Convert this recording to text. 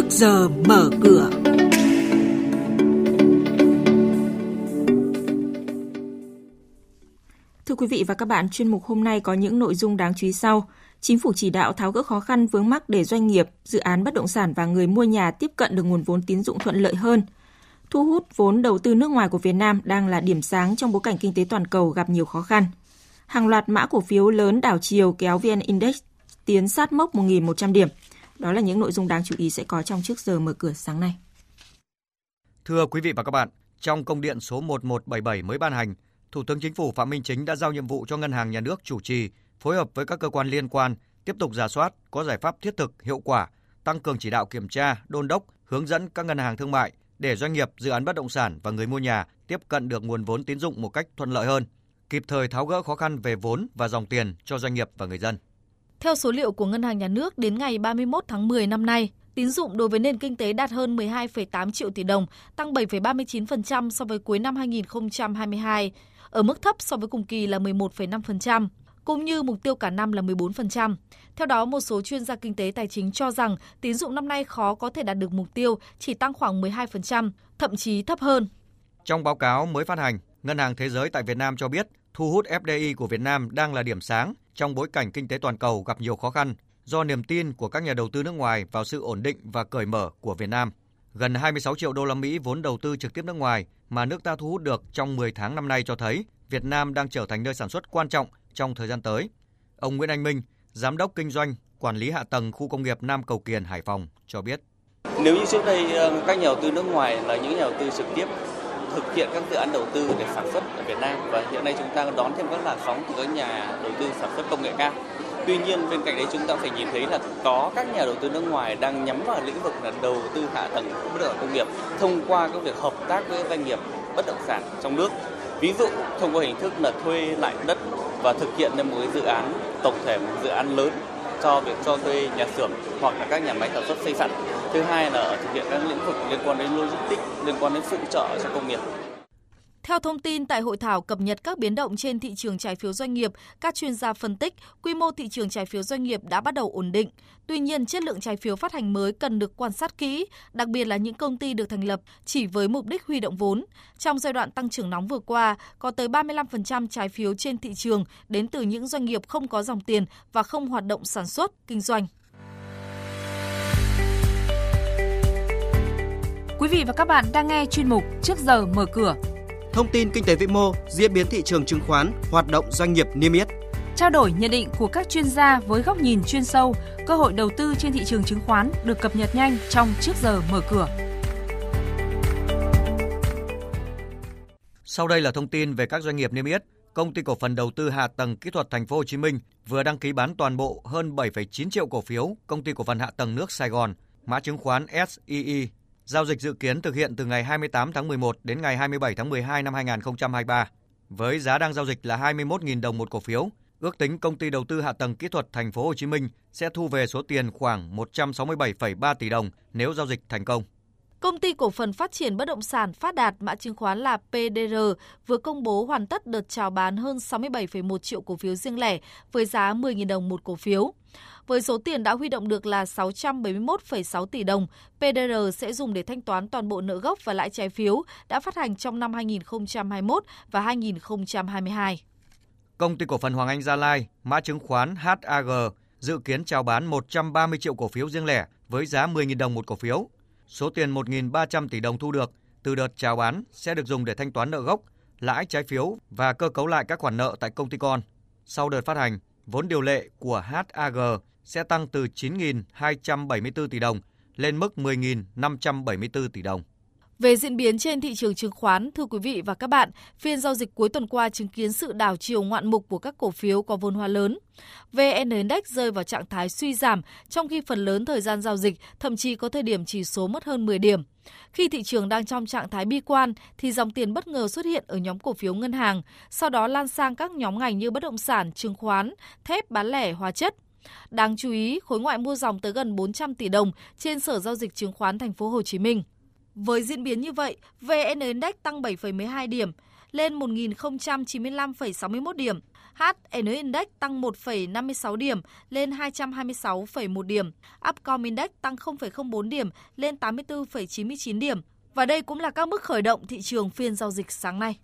trước giờ mở cửa. Thưa quý vị và các bạn, chuyên mục hôm nay có những nội dung đáng chú ý sau. Chính phủ chỉ đạo tháo gỡ khó khăn vướng mắc để doanh nghiệp, dự án bất động sản và người mua nhà tiếp cận được nguồn vốn tín dụng thuận lợi hơn. Thu hút vốn đầu tư nước ngoài của Việt Nam đang là điểm sáng trong bối cảnh kinh tế toàn cầu gặp nhiều khó khăn. Hàng loạt mã cổ phiếu lớn đảo chiều kéo VN Index tiến sát mốc 1.100 điểm. Đó là những nội dung đáng chú ý sẽ có trong trước giờ mở cửa sáng nay. Thưa quý vị và các bạn, trong công điện số 1177 mới ban hành, Thủ tướng Chính phủ Phạm Minh Chính đã giao nhiệm vụ cho Ngân hàng Nhà nước chủ trì, phối hợp với các cơ quan liên quan tiếp tục giả soát, có giải pháp thiết thực, hiệu quả, tăng cường chỉ đạo kiểm tra, đôn đốc, hướng dẫn các ngân hàng thương mại để doanh nghiệp, dự án bất động sản và người mua nhà tiếp cận được nguồn vốn tín dụng một cách thuận lợi hơn, kịp thời tháo gỡ khó khăn về vốn và dòng tiền cho doanh nghiệp và người dân. Theo số liệu của Ngân hàng Nhà nước đến ngày 31 tháng 10 năm nay, tín dụng đối với nền kinh tế đạt hơn 12,8 triệu tỷ đồng, tăng 7,39% so với cuối năm 2022, ở mức thấp so với cùng kỳ là 11,5%, cũng như mục tiêu cả năm là 14%. Theo đó, một số chuyên gia kinh tế tài chính cho rằng tín dụng năm nay khó có thể đạt được mục tiêu, chỉ tăng khoảng 12%, thậm chí thấp hơn. Trong báo cáo mới phát hành, Ngân hàng Thế giới tại Việt Nam cho biết thu hút FDI của Việt Nam đang là điểm sáng trong bối cảnh kinh tế toàn cầu gặp nhiều khó khăn do niềm tin của các nhà đầu tư nước ngoài vào sự ổn định và cởi mở của Việt Nam. Gần 26 triệu đô la Mỹ vốn đầu tư trực tiếp nước ngoài mà nước ta thu hút được trong 10 tháng năm nay cho thấy Việt Nam đang trở thành nơi sản xuất quan trọng trong thời gian tới. Ông Nguyễn Anh Minh, Giám đốc Kinh doanh, Quản lý Hạ tầng Khu công nghiệp Nam Cầu Kiền, Hải Phòng cho biết. Nếu như trước đây ờ, các nhà đầu tư nước ngoài là những nhà đầu tư trực tiếp thực hiện các dự án đầu tư để sản xuất ở Việt Nam và hiện nay chúng ta đón thêm các làn sóng từ các nhà đầu tư sản xuất công nghệ cao. Tuy nhiên, bên cạnh đấy chúng ta phải nhìn thấy là có các nhà đầu tư nước ngoài đang nhắm vào lĩnh vực là đầu tư hạ tầng bất động sản công nghiệp thông qua các việc hợp tác với doanh nghiệp bất động sản trong nước. Ví dụ, thông qua hình thức là thuê lại đất và thực hiện nên một cái dự án tổng thể, một dự án lớn cho việc cho thuê nhà xưởng hoặc là các nhà máy sản xuất xây sẵn. Thứ hai là thực hiện các lĩnh vực liên quan đến logistics, liên quan đến phụ trợ cho công nghiệp. Theo thông tin tại hội thảo cập nhật các biến động trên thị trường trái phiếu doanh nghiệp, các chuyên gia phân tích, quy mô thị trường trái phiếu doanh nghiệp đã bắt đầu ổn định. Tuy nhiên, chất lượng trái phiếu phát hành mới cần được quan sát kỹ, đặc biệt là những công ty được thành lập chỉ với mục đích huy động vốn. Trong giai đoạn tăng trưởng nóng vừa qua, có tới 35% trái phiếu trên thị trường đến từ những doanh nghiệp không có dòng tiền và không hoạt động sản xuất, kinh doanh. Quý vị và các bạn đang nghe chuyên mục Trước giờ mở cửa thông tin kinh tế vĩ mô, diễn biến thị trường chứng khoán, hoạt động doanh nghiệp niêm yết. Trao đổi nhận định của các chuyên gia với góc nhìn chuyên sâu, cơ hội đầu tư trên thị trường chứng khoán được cập nhật nhanh trong trước giờ mở cửa. Sau đây là thông tin về các doanh nghiệp niêm yết. Công ty cổ phần đầu tư hạ tầng kỹ thuật Thành phố Hồ Chí Minh vừa đăng ký bán toàn bộ hơn 7,9 triệu cổ phiếu Công ty cổ phần hạ tầng nước Sài Gòn, mã chứng khoán SII Giao dịch dự kiến thực hiện từ ngày 28 tháng 11 đến ngày 27 tháng 12 năm 2023 với giá đang giao dịch là 21.000 đồng một cổ phiếu. Ước tính công ty đầu tư hạ tầng kỹ thuật thành phố Hồ Chí Minh sẽ thu về số tiền khoảng 167,3 tỷ đồng nếu giao dịch thành công. Công ty cổ phần phát triển bất động sản Phát Đạt mã chứng khoán là PDR vừa công bố hoàn tất đợt chào bán hơn 67,1 triệu cổ phiếu riêng lẻ với giá 10.000 đồng một cổ phiếu. Với số tiền đã huy động được là 671,6 tỷ đồng, PDR sẽ dùng để thanh toán toàn bộ nợ gốc và lãi trái phiếu đã phát hành trong năm 2021 và 2022. Công ty cổ phần Hoàng Anh Gia Lai, mã chứng khoán HAG, dự kiến chào bán 130 triệu cổ phiếu riêng lẻ với giá 10.000 đồng một cổ phiếu. Số tiền 1.300 tỷ đồng thu được từ đợt chào bán sẽ được dùng để thanh toán nợ gốc, lãi trái phiếu và cơ cấu lại các khoản nợ tại công ty con. Sau đợt phát hành, vốn điều lệ của HAG sẽ tăng từ 9.274 tỷ đồng lên mức 10.574 tỷ đồng. Về diễn biến trên thị trường chứng khoán, thưa quý vị và các bạn, phiên giao dịch cuối tuần qua chứng kiến sự đảo chiều ngoạn mục của các cổ phiếu có vốn hóa lớn. VN Index rơi vào trạng thái suy giảm, trong khi phần lớn thời gian giao dịch thậm chí có thời điểm chỉ số mất hơn 10 điểm. Khi thị trường đang trong trạng thái bi quan thì dòng tiền bất ngờ xuất hiện ở nhóm cổ phiếu ngân hàng, sau đó lan sang các nhóm ngành như bất động sản, chứng khoán, thép bán lẻ, hóa chất. Đáng chú ý, khối ngoại mua dòng tới gần 400 tỷ đồng trên Sở giao dịch chứng khoán thành phố Hồ Chí Minh. Với diễn biến như vậy, VN Index tăng 7,12 điểm lên 1.095,61 điểm. HN Index tăng 1,56 điểm lên 226,1 điểm, Upcom Index tăng 0,04 điểm lên 84,99 điểm. Và đây cũng là các mức khởi động thị trường phiên giao dịch sáng nay.